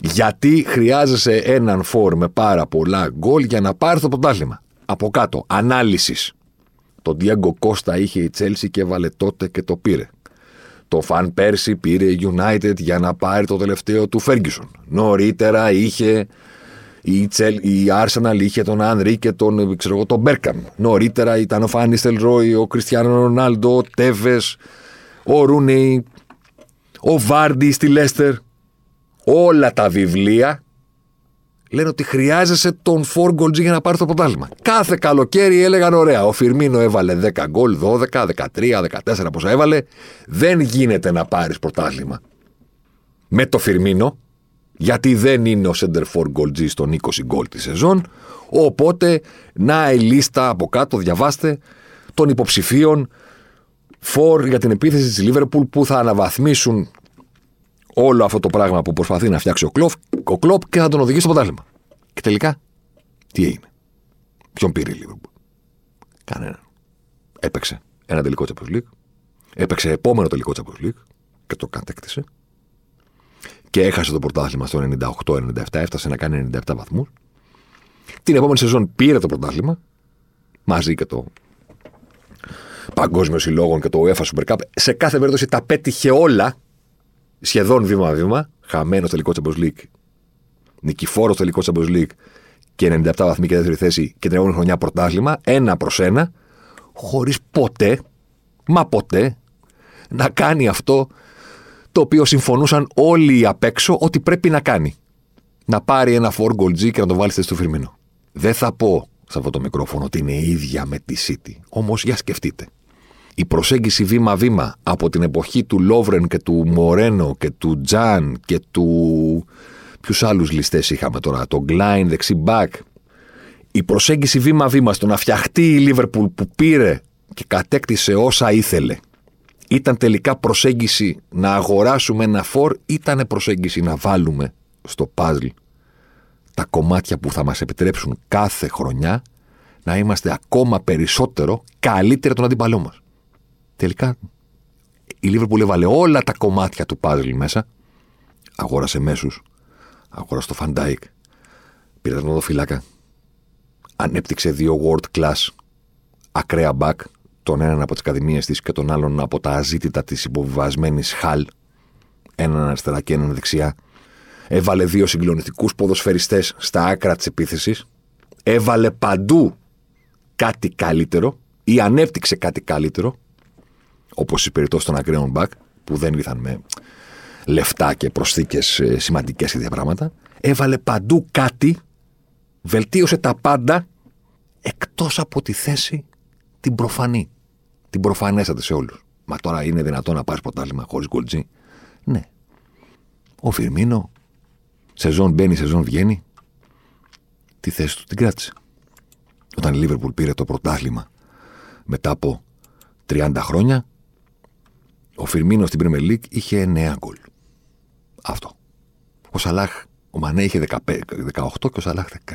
γιατί χρειάζεσαι έναν φόρ με πάρα πολλά γκολ για να πάρει το πρωτάθλημα. Από κάτω, ανάλυσης. Το Diego Κώστα είχε η Chelsea και έβαλε τότε και το πήρε. Το Φαν πέρσι πήρε η United για να πάρει το τελευταίο του Ferguson. Νωρίτερα είχε η, Τσελ, η Arsenal είχε τον Άνρι και τον, ξέρω εγώ, τον Μπέρκαμ. Νωρίτερα ήταν ο Φάνι Ρόι, ο Κριστιανό Ρονάλντο, ο Τέβε, ο Ρούνεϊ, ο Βάρντι στη Λέστερ. Όλα τα βιβλία λένε ότι χρειάζεσαι τον 4 goal για να πάρεις το πρωτάθλημα. Κάθε καλοκαίρι έλεγαν ωραία. Ο Φιρμίνο έβαλε 10 γκολ, 12, 13, 14 πόσα έβαλε. Δεν γίνεται να πάρεις πρωτάθλημα. Με το Φιρμίνο, γιατί δεν είναι ο center for goal G στον 20 γκολ τη σεζόν. Οπότε, να η λίστα από κάτω, διαβάστε, των υποψηφίων for για την επίθεση της Liverpool που θα αναβαθμίσουν όλο αυτό το πράγμα που προσπαθεί να φτιάξει ο Κλόπ, ο Κλόπ και θα τον οδηγήσει στο πρωτάθλημα. Και τελικά, τι έγινε; Ποιον πήρε η Liverpool. Κανέναν. Έπαιξε ένα τελικό Champions League. Έπαιξε επόμενο τελικό Champions League και το κατέκτησε. Και έχασε το πρωτάθλημα στο 98-97, έφτασε να κάνει 97 βαθμούς. Την επόμενη σεζόν πήρε το πρωτάθλημα μαζί και το Παγκόσμιο Συλλόγων και το UEFA Super Cup. Σε κάθε περίπτωση τα πέτυχε όλα σχεδόν βήμα-βήμα. Χαμένος τελικός Champions League. Νικηφόρος τελικός Champions League και 97 βαθμοί και δεύτερη θέση και την επόμενη χρονιά πρωτάθλημα. Ένα προς ένα. Χωρίς ποτέ, μα ποτέ, να κάνει αυτό το οποίο συμφωνούσαν όλοι απ' έξω ότι πρέπει να κάνει. Να πάρει ένα 4 goal G και να το βάλει στη στο Φιρμίνο. Δεν θα πω σε αυτό το μικρόφωνο ότι είναι ίδια με τη City. Όμως για σκεφτείτε η προσέγγιση βήμα-βήμα από την εποχή του Λόβρεν και του Μορένο και του Τζαν και του. Ποιους άλλους ληστές είχαμε τώρα, τον Γκλάιν, δεξί μπακ. Η προσέγγιση βήμα-βήμα στο να φτιαχτεί η Λίβερπουλ που πήρε και κατέκτησε όσα ήθελε. Ήταν τελικά προσέγγιση να αγοράσουμε ένα φόρ, ήταν προσέγγιση να βάλουμε στο παζλ τα κομμάτια που θα μας επιτρέψουν κάθε χρονιά να είμαστε ακόμα περισσότερο καλύτεροι τον αντίπαλό μας. Τελικά η Λίβερπουλ έβαλε όλα τα κομμάτια του παζλ μέσα. Αγόρασε μέσους. Αγόρασε το Φαν Ντάικ. Πήρε τον τερματοφύλακα. Ανέπτυξε δύο world class ακραία back. Τον έναν από τις ακαδημίες της και τον άλλον από τα αζήτητα της υποβιβασμένης Χαλ. Έναν αριστερά και έναν δεξιά. Έβαλε δύο συγκλονιστικούς ποδοσφαιριστές στα άκρα της επίθεσης. Έβαλε παντού κάτι καλύτερο ή ανέπτυξε κάτι καλύτερο όπως η περιπτώσεις των ακραίων μπακ, που δεν ήρθαν με λεφτά και προσθήκες σημαντικές και τέτοια πράγματα, έβαλε παντού κάτι, βελτίωσε τα πάντα εκτός από τη θέση την προφανή. Την προφανέστατη σε όλους. Μα τώρα είναι δυνατόν να πάρεις πρωτάθλημα χωρίς γκολτζή. Ναι. Ο Φιρμίνο, σεζόν μπαίνει, σεζόν βγαίνει. Τη θέση του την κράτησε. Όταν η Λίβερπουλ πήρε το πρωτάθλημα μετά από 30 χρόνια, ο Φιρμίνο στην Premier League είχε 9 γκολ. Αυτό. Ο Σαλάχ, ο Μανέ είχε 18 και ο Σαλάχ 16.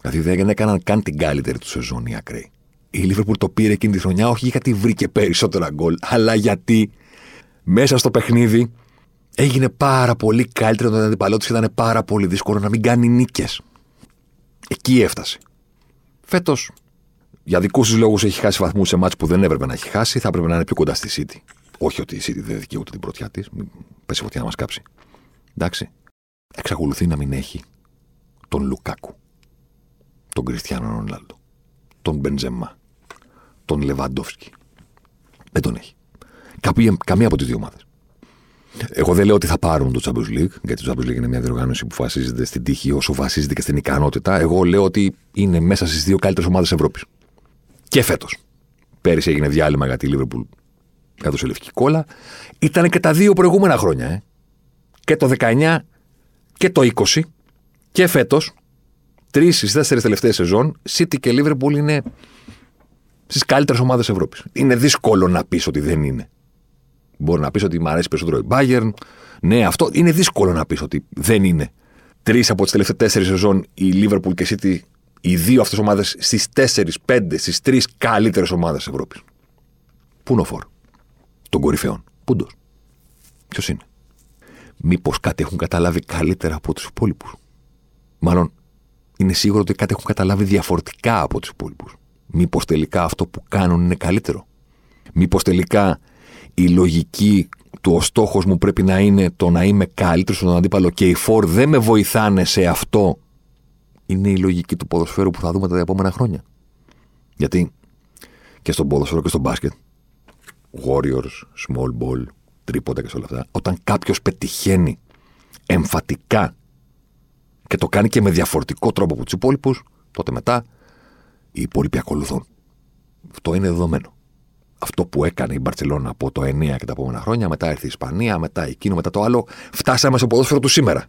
Δηλαδή δεν έκαναν καν την καλύτερη του σεζόν οι ακραίοι. Η Λίβερπουλ το πήρε εκείνη τη χρονιά όχι γιατί βρήκε περισσότερα γκολ, αλλά γιατί μέσα στο παιχνίδι έγινε πάρα πολύ καλύτερο τον αντιπαλό της και ήταν πάρα πολύ δύσκολο να μην κάνει νίκες. Εκεί έφτασε. Φέτος, για δικούς τους λόγους έχει χάσει βαθμούς σε μάτς που δεν έπρεπε να έχει χάσει, θα έπρεπε να είναι πιο κοντά στη City. Όχι ότι η City δεν δικαιούται την πρωτιά της. Μην πέσει φωτιά να μας κάψει. Εντάξει. Εξακολουθεί να μην έχει τον Λουκάκου, τον Κριστιανό Ρονάλντο, τον Μπεντζεμά, τον Λεβαντόφσκι. Δεν τον έχει. καμία από τις δύο ομάδες. Εγώ δεν λέω ότι θα πάρουν το Champions League, γιατί το Champions League είναι μια διοργάνωση που βασίζεται στην τύχη όσο βασίζεται και στην ικανότητα. Εγώ λέω ότι είναι μέσα στις δύο καλύτερες ομάδες Ευρώπης. Και φέτος. Πέρυσι έγινε διάλειμμα γιατί η Liverpool έδωσε λευκή κόλλα. Ήταν και τα δύο προηγούμενα χρόνια. Ε. Και το 19 και το 20 και φέτος. Τρεις στις τέσσερις τελευταίες σεζόν, City και Liverpool είναι στις καλύτερες ομάδες Ευρώπης. Είναι δύσκολο να πεις ότι δεν είναι. Μπορεί να πεις ότι μου αρέσει περισσότερο η Bayern. Ναι, αυτό είναι δύσκολο να πεις ότι δεν είναι. Τρεις από τις τελευταίες τέσσερις σεζόν η Liverpool και η City, οι δύο αυτές ομάδες στις τέσσερις, πέντε, στις τρεις καλύτερες ομάδες Ευρώπης. Πού είναι ο φόρ των κορυφαίων. Πούντος. Ποιος είναι; Μήπως κάτι έχουν καταλάβει καλύτερα από τους υπόλοιπους; Μάλλον είναι σίγουρο ότι κάτι έχουν καταλάβει διαφορετικά από τους υπόλοιπους. Μήπως τελικά αυτό που κάνουν είναι καλύτερο; Μήπως τελικά η λογική του ο στόχος μου πρέπει να είναι το να είμαι καλύτερος στον αντίπαλο και οι φόρ δεν με βοηθάνε σε αυτό. Είναι η λογική του ποδοσφαίρου που θα δούμε τα επόμενα χρόνια. Γιατί και στον ποδοσφαίρο και στον μπάσκετ, Warriors, small ball, τρίποτα και σε όλα αυτά, όταν κάποιος πετυχαίνει εμφατικά και το κάνει και με διαφορετικό τρόπο από τους υπόλοιπους, τότε μετά οι υπόλοιποι ακολουθούν. Αυτό είναι δεδομένο. Αυτό που έκανε η Μπαρσελόνα από το 9 και τα επόμενα χρόνια, μετά έρθει η Ισπανία, μετά εκείνο, μετά το άλλο, φτάσαμε στο ποδόσφαιρο του σήμερα.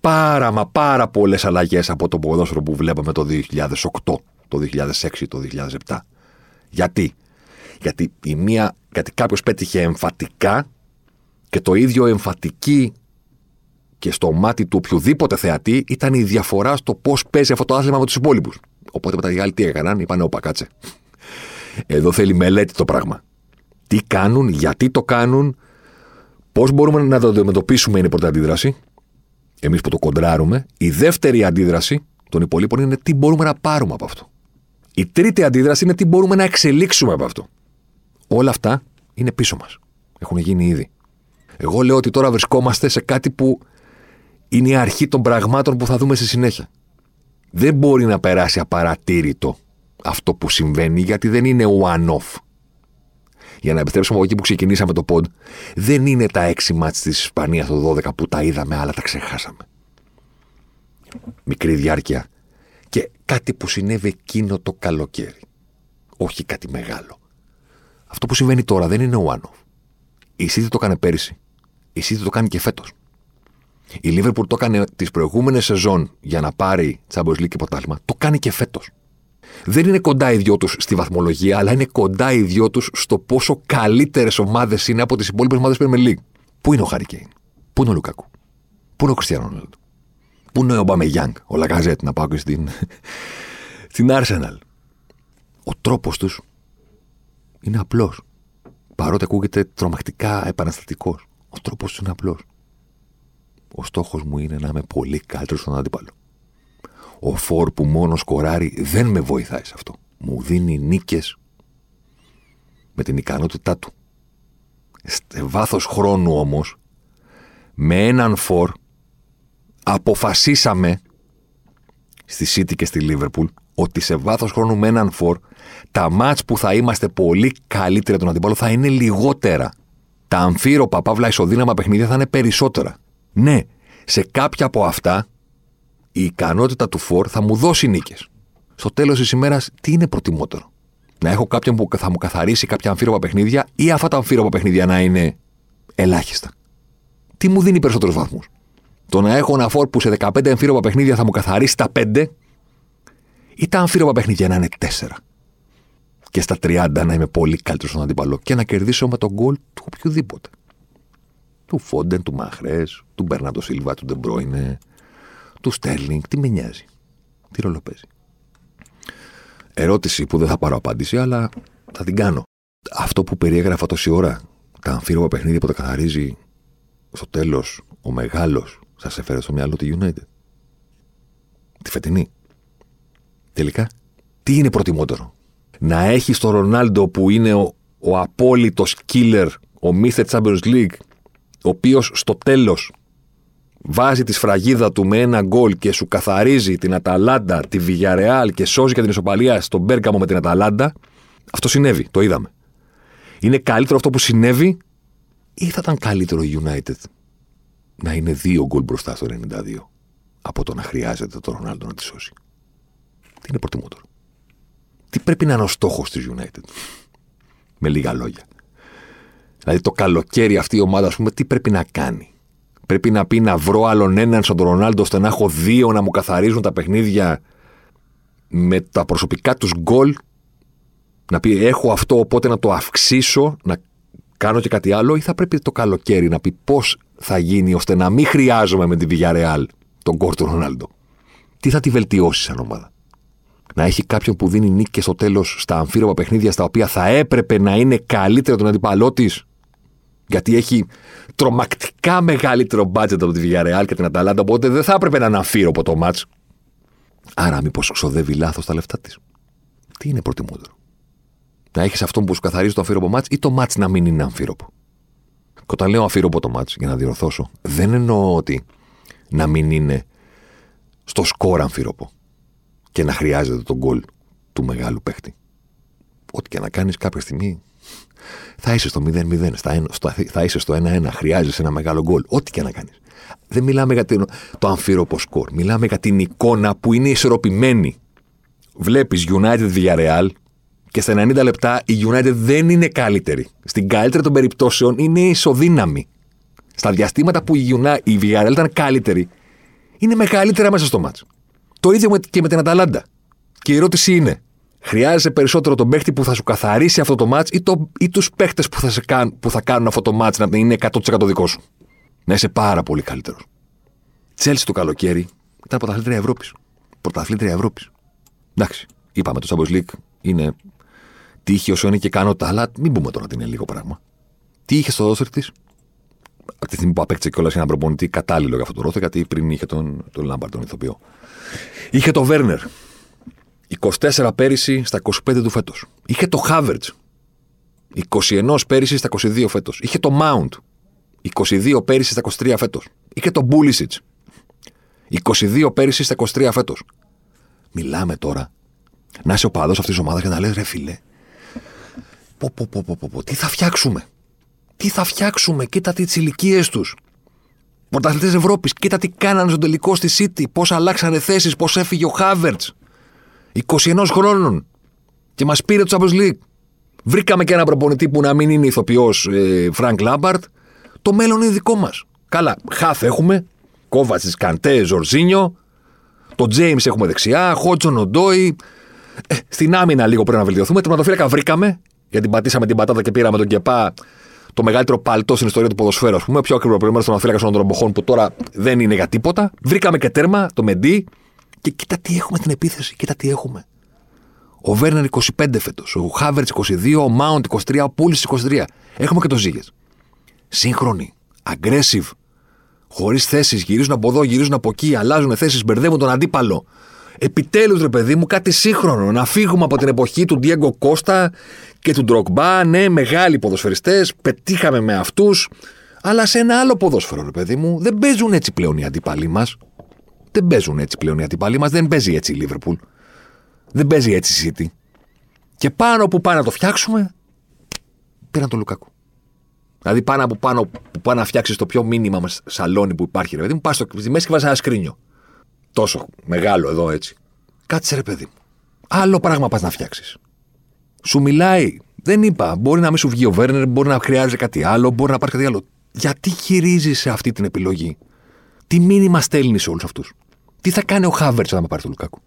Πάρα μα πάρα πολλές αλλαγές από το ποδόσφαιρο που βλέπαμε το 2008, το 2006, το 2007. Γιατί; Γιατί, η μία, γιατί κάποιος πέτυχε εμφατικά και το ίδιο εμφατική και στο μάτι του οποιοδήποτε θεατή ήταν η διαφορά στο πώς παίζει αυτό το άθλημα με τους υπόλοιπους. Οπότε μετά οι άλλοι τι έκαναν, είπαν: Ωπα, κάτσε. Εδώ θέλει μελέτη το πράγμα. Τι κάνουν, γιατί το κάνουν, πώς μπορούμε να το αντιμετωπίσουμε είναι η πρώτη αντίδραση. Εμείς που το κοντράρουμε. Η δεύτερη αντίδραση των υπολείπων είναι τι μπορούμε να πάρουμε από αυτό. Η τρίτη αντίδραση είναι τι μπορούμε να εξελίξουμε από αυτό. Όλα αυτά είναι πίσω μας. Έχουν γίνει ήδη. Εγώ λέω ότι τώρα βρισκόμαστε σε κάτι που είναι η αρχή των πραγμάτων που θα δούμε στη συνέχεια. Δεν μπορεί να περάσει απαρατήρητο αυτό που συμβαίνει γιατί δεν είναι one-off. Για να επιστρέψουμε από εκεί που ξεκινήσαμε το pod, δεν είναι τα έξι μάτς της Ισπανίας το 12 που τα είδαμε αλλά τα ξεχάσαμε. Μικρή διάρκεια και κάτι που συνέβη εκείνο το καλοκαίρι. Όχι κάτι μεγάλο. Αυτό που συμβαίνει τώρα δεν είναι one-off. Η City το έκανε πέρυσι. Η City το κάνει και φέτος. Η Liverpool το έκανε τις προηγούμενες σεζόν για να πάρει Champions League και ποτάλμα. Το κάνει και φέτος. Δεν είναι κοντά οι δυο τους στη βαθμολογία, αλλά είναι κοντά οι δυο τους στο πόσο καλύτερες ομάδες είναι από τις υπόλοιπες ομάδες Premier League. Πού είναι ο Χαρικέιν, Πού είναι ο Λουκάκου, Πού είναι ο Κριστιανό Ρονάλντο, Πού είναι ο Ομπάμε Γιάνγκ, ο Λαγκαζέτ, να πάω και στην, στην Arsenal. Ο τρόπος τους είναι απλός. Παρότι ακούγεται τρομακτικά επαναστατικός. Ο τρόπος του είναι απλός. Ο στόχος μου είναι να είμαι πολύ καλύτερος στον αντίπαλο. Ο φόρ που μόνος σκοράρει δεν με βοηθάει σε αυτό. Μου δίνει νίκες με την ικανότητά του. Σε βάθος χρόνου όμως, με έναν φόρ, αποφασίσαμε στη City και στη Liverpool ότι σε βάθος χρόνου με έναν φόρ τα μάτς που θα είμαστε πολύ καλύτερα τον αντίπαλο θα είναι λιγότερα. Τα αμφίροπα, παύλα ισοδύναμα παιχνίδια θα είναι περισσότερα. Ναι, σε κάποια από αυτά η ικανότητα του Φορ θα μου δώσει νίκες. Στο τέλος της ημέρας, τι είναι προτιμότερο; Να έχω κάποιον που θα μου καθαρίσει κάποια αμφίροπα παιχνίδια ή αυτά τα αμφίροπα παιχνίδια να είναι ελάχιστα; Τι μου δίνει περισσότερους βαθμούς; Το να έχω ένα φόρ που σε 15 αμφίροπα παιχνίδια θα μου καθαρίσει τα 5 ή τα αμφίροπα παιχνίδια να είναι 4. Και στα 30 να είμαι πολύ καλύτερος στον αντίπαλο και να κερδίσω με τον γκολ του οποιοδήποτε του Φόντεν, του Μαχρές, του Μπέρνατο Σίλβα, του Ντεμπρόινε, του Στέρλινγκ. Τι με νοιάζει. Τι ρόλο παίζει. Ερώτηση που δεν θα πάρω απάντηση, αλλά θα την κάνω. Αυτό που περιέγραφα τόση ώρα, τα αμφίροπα παιχνίδια που τα καθαρίζει στο τέλος ο μεγάλος, σας έφερε στο μυαλό τη United. Τη φετινή. Τελικά, τι είναι προτιμότερο; Να έχεις τον Ρονάλντο που είναι ο, ο απόλυτος killer, ο Mr. Champions League ο οποίος στο τέλος βάζει τη σφραγίδα του με ένα γκολ και σου καθαρίζει την Αταλάντα, τη Βιγιαρεάλ και σώζει και την ισοπαλία στον Μπέρκαμο με την Αταλάντα, αυτό συνέβη, το είδαμε. Είναι καλύτερο αυτό που συνέβη ή θα ήταν καλύτερο η United να είναι δύο γκολ μπροστά στο 92 από το να χρειάζεται τον Ρονάλντο να τη σώσει; Τι είναι προτιμότερο; Τι πρέπει να είναι ο στόχος της United; Με λίγα λόγια. Δηλαδή το καλοκαίρι αυτή η ομάδα, ας πούμε, τι πρέπει να κάνει; Πρέπει να πει να βρω άλλον έναν σαν τον Ρονάλντο ώστε να έχω δύο να μου καθαρίζουν τα παιχνίδια με τα προσωπικά τους γκολ. Να πει έχω αυτό οπότε να το αυξήσω, να κάνω και κάτι άλλο ή θα πρέπει το καλοκαίρι να πει πώς θα γίνει ώστε να μην χρειάζομαι με την Villarreal τον κόρ του Ρονάλντο. Τι θα τη βελτιώσει σαν ομάδα; Να έχει κάποιον που δίνει νίκη στο τέλος στα αμφίροπα παιχνίδια στα οποία θα έπρεπε να είναι καλύτερο τον αντιπαλό της. Γιατί έχει τρομακτικά μεγαλύτερο budget από τη Villarreal και την Αταλάντα, οπότε δεν θα έπρεπε να είναι αμφίροπο το match. Άρα, μήπως ξοδεύει λάθος τα λεφτά της. Τι είναι προτιμότερο; Να έχεις αυτόν που σου καθαρίζει το αμφίροπο match ή το match να μην είναι αμφίροπο; Και όταν λέω αμφίροπο το match, για να διορθώσω, δεν εννοώ ότι να μην είναι στο σκορ αμφίροπο και να χρειάζεται τον γκολ του μεγάλου παίχτη. Ό,τι και να κάνεις κάποια στιγμή θα είσαι στο 0-0, θα είσαι στο 1-1, χρειάζεσαι ένα μεγάλο γκολ. Ό,τι και να κάνεις. Δεν μιλάμε για το αμφίροπο σκορ. Μιλάμε για την εικόνα που είναι ισορροπημένη. Βλέπεις United Villarreal και στα 90 λεπτά η United δεν είναι καλύτερη. Στην καλύτερη των περιπτώσεων είναι ισοδύναμη. Στα διαστήματα που η, United, η Villarreal ήταν καλύτερη, είναι μεγαλύτερα μέσα στο μάτς. Το ίδιο και με την Αταλάντα. Και η ερώτηση είναι, χρειάζεσαι περισσότερο τον παίχτη που θα σου καθαρίσει αυτό το μάτς ή, το, ή τους παίχτες που θα, κάν, που θα κάνουν αυτό το μάτς να είναι 100% δικό σου; Να είσαι πάρα πολύ καλύτερος. Τσέλσι το καλοκαίρι ήταν πρωταθλήτρια Ευρώπης. Πρωταθλήτρια Ευρώπης. Εντάξει, είπαμε το Champions League είναι τύχη όσο είναι και ικανότητα, αλλά μην πούμε τώρα ότι είναι λίγο πράγμα. Τι είχε στο δόσερ τη, από τη στιγμή που απέκτησε κιόλας ένα προπονητή κατάλληλο για αυτό το ρόθο, γιατί πριν είχε τον, τον Λάμπαρ, τον ηθοποιό. Είχε το Βέρνερ. 24 πέρυσι στα 25 του φέτος. Είχε το Χάβερτ. 21 πέρυσι στα 22 φέτος. Είχε το Μάουντ. 22 πέρυσι στα 23 φέτος. Είχε το Μπούλισιτς. 22 πέρυσι στα 23 φέτος. Μιλάμε τώρα να είσαι ο παδός αυτής της ομάδας και να λες ρε φίλε, πω, πω, πω, πω, πω, τι θα φτιάξουμε; Τι θα φτιάξουμε, κοίτα τις ηλικίες τους. Πρωταθλητές Ευρώπης, κοίτα τι κάνανε στο τελικό στη City, πώς αλλάξανε θέσεις, πώς έφυγε ο Χάβερτ. 21 χρόνων. Και μας πήρε το Champions League. Βρήκαμε και ένα προπονητή που να μην είναι ηθοποιός Φρανκ Λάμπαρτ. Το μέλλον είναι δικό μας. Καλά, χαφ έχουμε. Κόβατση, Καντέ, Ζορζίνιο. Το Τζέιμς έχουμε δεξιά. Χότσον, Οντόι. Ε, στην άμυνα λίγο πρέπει να βελτιωθούμε. Τερματοφύλακα βρήκαμε. Γιατί πατήσαμε την πατάτα και πήραμε τον Κεπά το μεγαλύτερο παλτό στην ιστορία του ποδοσφαίρου, ας πούμε. Πιο ακριβό προηγούμενο στον Αφρικά των Τρομποχών που τώρα δεν είναι για τίποτα. Βρήκαμε και τέρμα, το Μεντί. Και κοίτα τι έχουμε στην επίθεση. Κοίτα τι έχουμε. Ο Βέρνερ 25 φέτος. Ο Χάβερτς 22. Ο Μάουντ 23. Ο Πούλης 23. Έχουμε και το Ζήγες. Σύγχρονοι. Aggressive. Χωρίς θέσεις. Γυρίζουν από εδώ, γυρίζουν από εκεί. Αλλάζουν θέσεις. Μπερδεύουν τον αντίπαλο. Επιτέλους, ρε παιδί μου, κάτι σύγχρονο. Να φύγουμε από την εποχή του Ντιέγκο Κώστα και του Ντροκμπά. Ναι, μεγάλοι ποδοσφαιριστές. Πετύχαμε με αυτούς. Αλλά σε ένα άλλο ποδόσφαιρο, ρε παιδί μου, δεν παίζουν έτσι πλέον οι αντίπαλοι μας. Δεν παίζουν έτσι πλέον οι αντίπαλοι μας. Δεν παίζει έτσι η Λίβερπουλ. Δεν παίζει έτσι η City. Και πάνω που πάνε να το φτιάξουμε, πήραν τον Λουκάκου. Δηλαδή πάνω από πάνω που πάνε να φτιάξει το πιο μήνυμα σαλόνι που υπάρχει, ρε παιδί μου, πα στη μέση και βάζει ένα σκρίνιο τόσο μεγάλο εδώ έτσι. Κάτσε ρε παιδί μου. Άλλο πράγμα πας να φτιάξεις. Σου μιλάει. Δεν είπα. Μπορεί να μην σου βγει ο Βέρνερ, μπορεί να χρειάζεται κάτι άλλο, μπορεί να πάρει κάτι άλλο. Γιατί χειρίζεσαι αυτή την επιλογή; Τι μήνυμα στέλνεις σε όλους αυτούς; Τι θα κάνει ο Χάβερτς όταν πάρει τον Λουκάκου;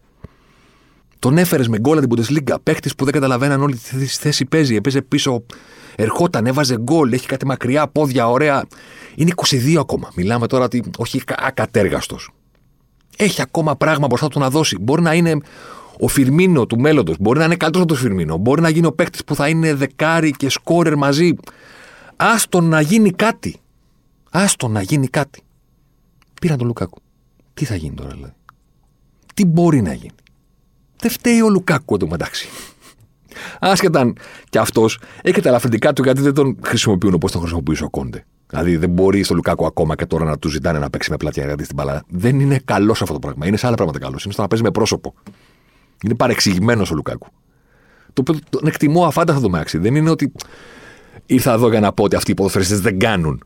Τον έφερες με γκολ την Bundesliga. Παίχτης που δεν καταλαβαίναν όλη τη θέση παίζει. Έπαιζε πίσω, ερχόταν, έβαζε γκολ, έχει κάτι μακριά πόδια, ωραία. Είναι 22 ακόμα. Μιλάμε τώρα ότι όχι ακατέργαστος έχει ακόμα πράγμα μπροστά του να δώσει. Μπορεί να είναι ο Φιρμίνο του μέλλοντος. Μπορεί να είναι καλύτερος από τον Φιρμίνο. Μπορεί να γίνει ο παίκτης που θα είναι δεκάρι και σκόρερ μαζί. Άστον να γίνει κάτι. Άστον να γίνει κάτι. Πήραν τον Λουκάκου. Τι θα γίνει τώρα, δηλαδή; Τι μπορεί να γίνει; Δεν φταίει ο Λουκάκου εδώ μεταξύ. Άσχετα αν κι αυτός έχει τα ελαφρυντικά του γιατί δεν τον χρησιμοποιούν όπως τον χρησιμοποιούσε ο Κόντε. Δηλαδή δεν μπορεί στο Λουκάκο ακόμα και τώρα να του ζητάνε να παίξει με πλατιά γιατί στην μπαλά. Δεν είναι καλός αυτό το πράγμα. Είναι σε άλλα πράγματα καλός. Είναι στο να παίζει με πρόσωπο. Είναι παρεξηγημένος ο Λουκάκου. Το οποίο τον εκτιμώ αφάνταστα το μάξι. Δεν είναι ότι ήρθα εδώ για να πω ότι αυτοί οι ποδοσφαιριστές δεν κάνουν.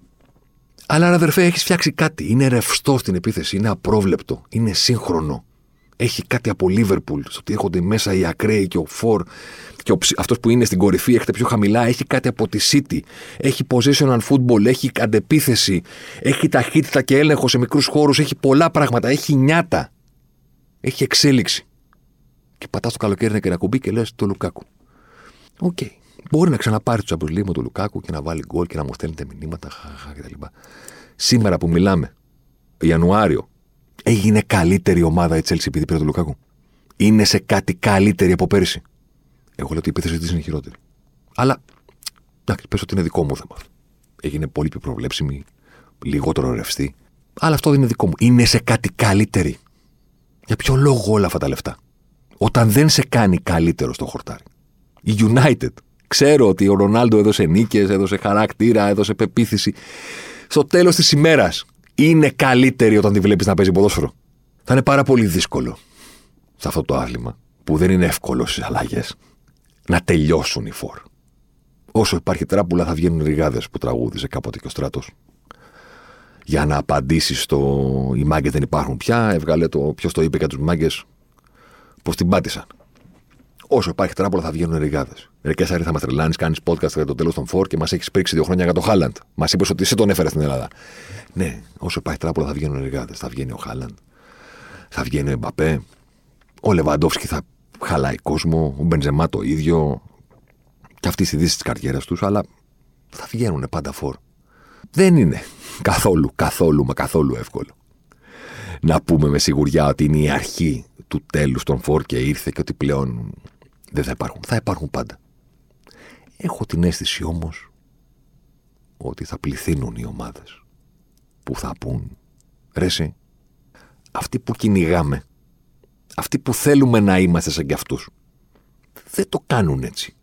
Αλλά αδερφέ, έχεις φτιάξει κάτι. Είναι ρευστό στην επίθεση, είναι απρόβλεπτο, είναι σύγχρονο. Έχει κάτι από Λίβερπουλ, στο ότι έρχονται μέσα οι ακραίοι και ο Φορ και αυτός που είναι στην κορυφή έχετε πιο χαμηλά. Έχει κάτι από τη City. Έχει positional football, έχει αντεπίθεση, έχει ταχύτητα και έλεγχο σε μικρούς χώρους, έχει πολλά πράγματα, έχει νιάτα. Έχει εξέλιξη. Και πατάς το καλοκαίρι και ένα κουμπί και λες το Λουκάκου. OK. Okay. Μπορεί να ξαναπάρει το Champions με τον Λουκάκου και να βάλει γκολ και να μου στέλνετε μηνύματα κτλ. Σήμερα που μιλάμε, Ιανουάριο, έγινε καλύτερη ομάδα η Chelsea επειδή πήρε τον Λουκάκου. Είναι σε κάτι καλύτερη από πέρυσι. Εγώ λέω ότι η επίθεση της είναι χειρότερη. Αλλά εντάξει, πες ότι είναι δικό μου θέμα. Έγινε πολύ πιο προβλέψιμη, λιγότερο ρευστή. Αλλά αυτό δεν είναι δικό μου. Είναι σε κάτι καλύτερη. Για ποιο λόγο όλα αυτά τα λεφτά; Όταν δεν σε κάνει καλύτερο στο χορτάρι. Η United Ξέρω ότι ο Ρονάλντο έδωσε νίκες, έδωσε χαρακτήρα, έδωσε πεποίθηση. Στο τέλος της ημέρας είναι καλύτερη όταν τη βλέπεις να παίζει ποδόσφαιρο. Θα είναι πάρα πολύ δύσκολο σε αυτό το άθλημα, που δεν είναι εύκολο στις αλλαγές, να τελειώσουν οι φόρ. Όσο υπάρχει τράπουλα, θα βγαίνουν ρηγάδες που τραγούδιζε κάποτε και ο στράτος. Για να απαντήσει στο Οι μάγκες δεν υπάρχουν πια, έβγαλε το ποιος το είπε για τους μάγκες, πώ την πάτησαν. Όσο υπάρχει τράπουλα, θα βγαίνουν ρηγάδες. Ρε Κέσσαρη, θα μας τρελάνεις, κάνεις podcast για το τέλος των φόρ και μας έχεις πρίξει δύο χρόνια για το Χάλαντ. Μας είπες ότι εσύ τον έφερες στην Ελλάδα. Ναι, όσο υπάρχει τράπουλα, θα βγαίνουν ρηγάδες. Θα βγαίνει ο Χάλαντ, θα βγαίνει ο Εμπαπέ, ο Λεβαντόφσκι θα χαλάει κόσμο, ο Μπενζεμά το ίδιο. Και αυτή η δύση της καριέρας τους, αλλά θα βγαίνουν πάντα φόρ. Δεν είναι καθόλου, καθόλου, μα καθόλου εύκολο να πούμε με σιγουριά ότι είναι η αρχή του τέλους των φόρ και ήρθε και ότι πλέον δεν θα υπάρχουν. Θα υπάρχουν πάντα. Έχω την αίσθηση όμως ότι θα πληθύνουν οι ομάδες που θα πούν ρε εσύ, αυτοί που κυνηγάμε, αυτοί που θέλουμε να είμαστε σαν κι αυτούς, δεν το κάνουν έτσι.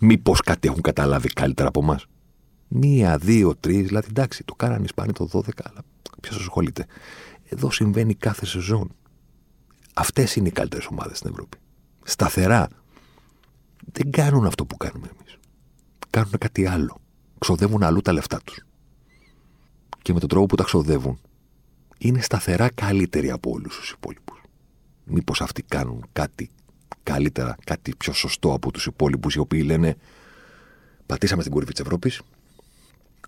Μήπως κάτι έχουν καταλάβει καλύτερα από εμάς. Μία, δύο, τρεις, δηλαδή εντάξει, το κάνανε οι Ισπανοί το 12, αλλά ποιος ασχολείται. Εδώ συμβαίνει κάθε σεζόν. Αυτές είναι οι καλύτερες ομάδες στην Ευρώπη. Σταθερά. Δεν κάνουν αυτό που κάνουμε εμείς. Κάνουν κάτι άλλο. Ξοδεύουν αλλού τα λεφτά τους. Και με τον τρόπο που τα ξοδεύουν, είναι σταθερά καλύτεροι από όλους τους υπόλοιπους. Μήπως αυτοί κάνουν κάτι καλύτερα, κάτι πιο σωστό από τους υπόλοιπους, οι οποίοι λένε Πατήσαμε στην κορυφή της Ευρώπης.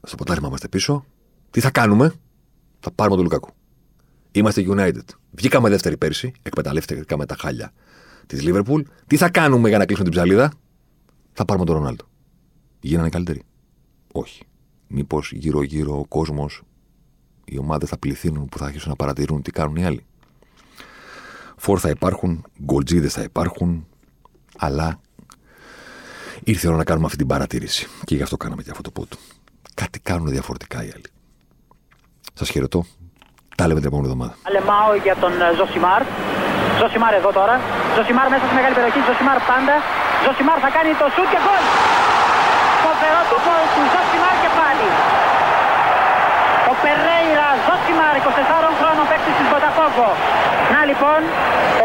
Στο ποτάρι είμαστε πίσω. Τι θα κάνουμε, θα πάρουμε τον Λουκάκου. Είμαστε United. Βγήκαμε δεύτερη πέρσι, εκμεταλλεύτηκαμε τα χάλια της Liverpool. Τι θα κάνουμε για να κλείσουμε την ψαλίδα, θα πάρουμε τον Ρονάλντο. Γίνανε καλύτεροι. Όχι. Μήπως γύρω-γύρω ο κόσμος, οι ομάδες θα πληθύνουν που θα αρχίσουν να παρατηρούν τι κάνουν οι άλλοι. Φόρ θα υπάρχουν, γκολτζίδες θα υπάρχουν, αλλά ήρθε η ώρα να κάνουμε αυτή την παρατήρηση. Και γι' αυτό κάναμε και αυτό το πόντο. Κάτι κάνουν διαφορετικά οι άλλοι. Σας χαιρετώ. Τα λέμε την επόμενη εβδομάδα. Αλεμάω για τον ε, Ζωσιμάρ. Ζωσιμάρ εδώ τώρα. Ζωσιμάρ μέσα στη μεγάλη περιοχή. Ζωσιμάρ πάντα. Ζωσιμάρ θα κάνει το σουτ και γκολ. Φοβερό το γκολ του Ζωσιμάρ και πάλι. Ο Περέιρα Ζωσιμάρ, 24 χρόνων παίκτης της Μποταφόγκο. Να λοιπόν, ο